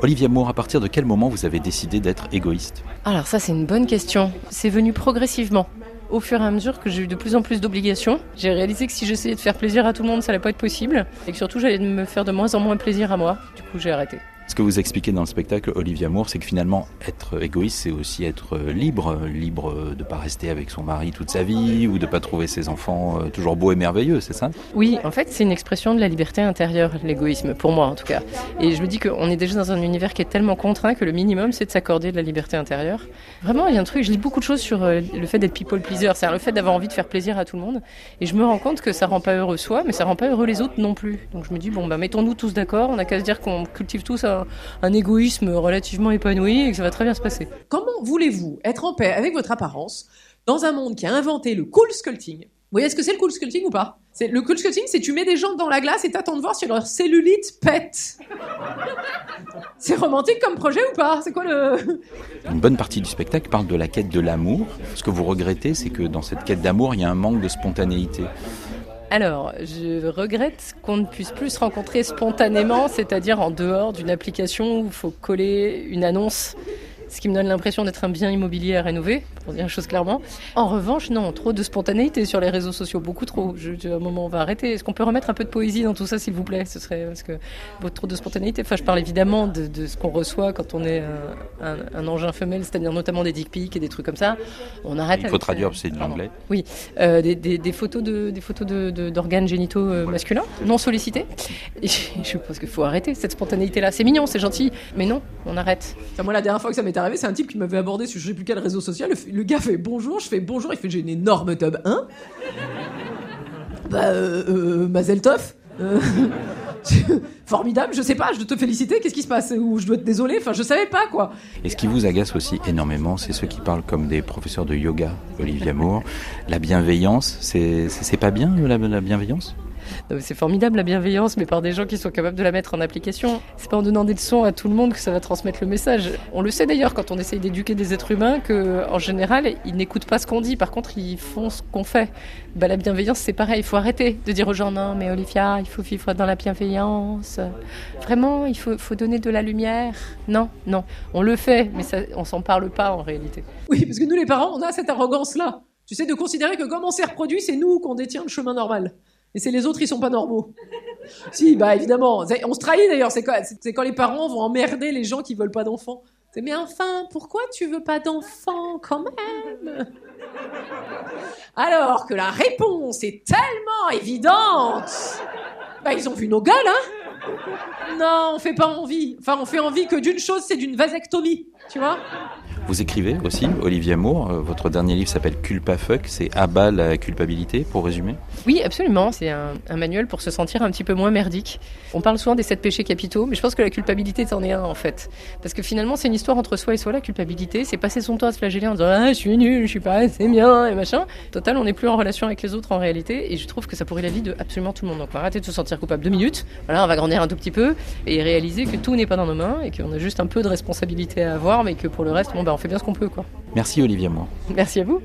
Olivia Moore, à partir de quel moment vous avez décidé d'être égoïste Alors ça c'est une bonne question. C'est venu progressivement. Au fur et à mesure que j'ai eu de plus en plus d'obligations, j'ai réalisé que si j'essayais de faire plaisir à tout le monde, ça allait pas être possible. Et que surtout j'allais me faire de moins en moins plaisir à moi. Du coup j'ai arrêté. Ce que vous expliquez dans le spectacle, Olivia Moore, c'est que finalement, être égoïste, c'est aussi être libre, libre de pas rester avec son mari toute sa vie ou de pas trouver ses enfants euh, toujours beaux et merveilleux, c'est ça? Oui, en fait, c'est une expression de la liberté intérieure, l'égoïsme, pour moi en tout cas. Et je me dis qu'on est déjà dans un univers qui est tellement contraint que le minimum, c'est de s'accorder de la liberté intérieure. Vraiment, il y a un truc, je lis beaucoup de choses sur euh, le fait d'être people pleaser, c'est-à-dire le fait d'avoir envie de faire plaisir à tout le monde. Et je me rends compte que ça rend pas heureux soi, mais ça rend pas heureux les autres non plus. Donc je me dis, bon, bah mettons-nous tous d'accord, on a qu'à se dire qu'on cultive tous un, un égoïsme relativement épanoui et que ça va très bien se passer. Comment voulez-vous être en paix avec votre apparence dans un monde qui a inventé le cool sculpting? Vous voyez ce que c'est le cool sculpting ou pas? C'est, Le cool sculpting, c'est tu mets des gens dans la glace et t'attends de voir si leur cellulite pète. c'est romantique comme projet ou pas? C'est quoi le... Une bonne partie du spectacle parle de la quête de l'amour. Ce que vous regrettez, c'est que dans cette quête d'amour, il y a un manque de spontanéité. Alors, je regrette qu'on ne puisse plus se rencontrer spontanément, c'est-à-dire en dehors d'une application où il faut coller une annonce ce qui me donne l'impression d'être un bien immobilier à rénover, pour dire les choses clairement. En revanche, non, trop de spontanéité sur les réseaux sociaux, beaucoup trop. Je, je, à un moment, on va arrêter. Est-ce qu'on peut remettre un peu de poésie dans tout ça, s'il vous plaît? Ce serait parce que trop de spontanéité. Enfin, je parle évidemment de, de ce qu'on reçoit quand on est un, un, un engin femelle, c'est-à-dire notamment des dick pics et des trucs comme ça. On arrête. Il faut traduire, c'est de l'anglais. Oui, euh, des, des, des, photos de des photos d'organes de, génitaux euh, masculins non sollicités. Et je pense qu'il faut arrêter cette spontanéité-là. C'est mignon, c'est gentil, mais non, on arrête. Enfin, moi, la dernière fois que ça m'est arrivé, c'est un type qui m'avait abordé sur je sais plus quel réseau social. Le, gars fait bonjour, je fais bonjour, il fait j'ai une énorme tub 1. bah, euh, euh. Euh, formidable, je sais pas, je dois te féliciter, qu'est-ce qui se passe? Ou je dois être désolé, enfin je savais pas quoi. Et ce qui vous agace aussi énormément, c'est ceux qui parlent comme des professeurs de yoga, Olivia Moore. La bienveillance, c'est pas bien la bienveillance? C'est formidable la bienveillance, mais par des gens qui sont capables de la mettre en application. C'est pas en donnant des leçons à tout le monde que ça va transmettre le message. On le sait d'ailleurs quand on essaye d'éduquer des êtres humains que, en général, ils n'écoutent pas ce qu'on dit. Par contre, ils font ce qu'on fait. Bah, la bienveillance, c'est pareil. Il faut arrêter de dire aux gens non, mais Olivia, il faut vivre dans la bienveillance. Vraiment, il faut, donner de la lumière. Non, non, on le fait, mais ça, on s'en parle pas en réalité. Oui, parce que nous les parents, on a cette arrogance-là. Tu sais, de considérer que comme on s'est reproduit, c'est nous qu'on détient le chemin normal. Et c'est les autres, ils sont pas normaux. si, bah évidemment. On se trahit d'ailleurs. C'est quand, quand, les parents vont emmerder les gens qui veulent pas d'enfants. C'est mais enfin, pourquoi tu veux pas d'enfants quand même? Alors que la réponse est tellement évidente. Bah ils ont vu nos gueules, hein Non, on fait pas envie. Enfin, on fait envie que d'une chose, c'est d'une vasectomie, tu vois vous écrivez aussi, Olivier Moore. Votre dernier livre s'appelle Culpa Fuck. C'est Abat la culpabilité, pour résumer? Oui, absolument. C'est un, manuel pour se sentir un petit peu moins merdique. On parle souvent des sept péchés capitaux, mais je pense que la culpabilité, c'en est un, en fait. Parce que finalement, c'est une histoire entre soi et soi. La culpabilité, c'est passer son temps à se flageller en disant Ah, je suis nul, je suis pas assez bien, et machin. Total, on n'est plus en relation avec les autres en réalité. Et je trouve que ça pourrait la vie de absolument tout le monde. Donc, on va arrêter de se sentir coupable deux minutes. Voilà, on va grandir un tout petit peu et réaliser que tout n'est pas dans nos mains et qu'on a juste un peu de responsabilité à avoir, mais que pour le reste, bon, bah, on fait bien ce qu'on peut, quoi. Merci Olivier Moore. Merci à vous.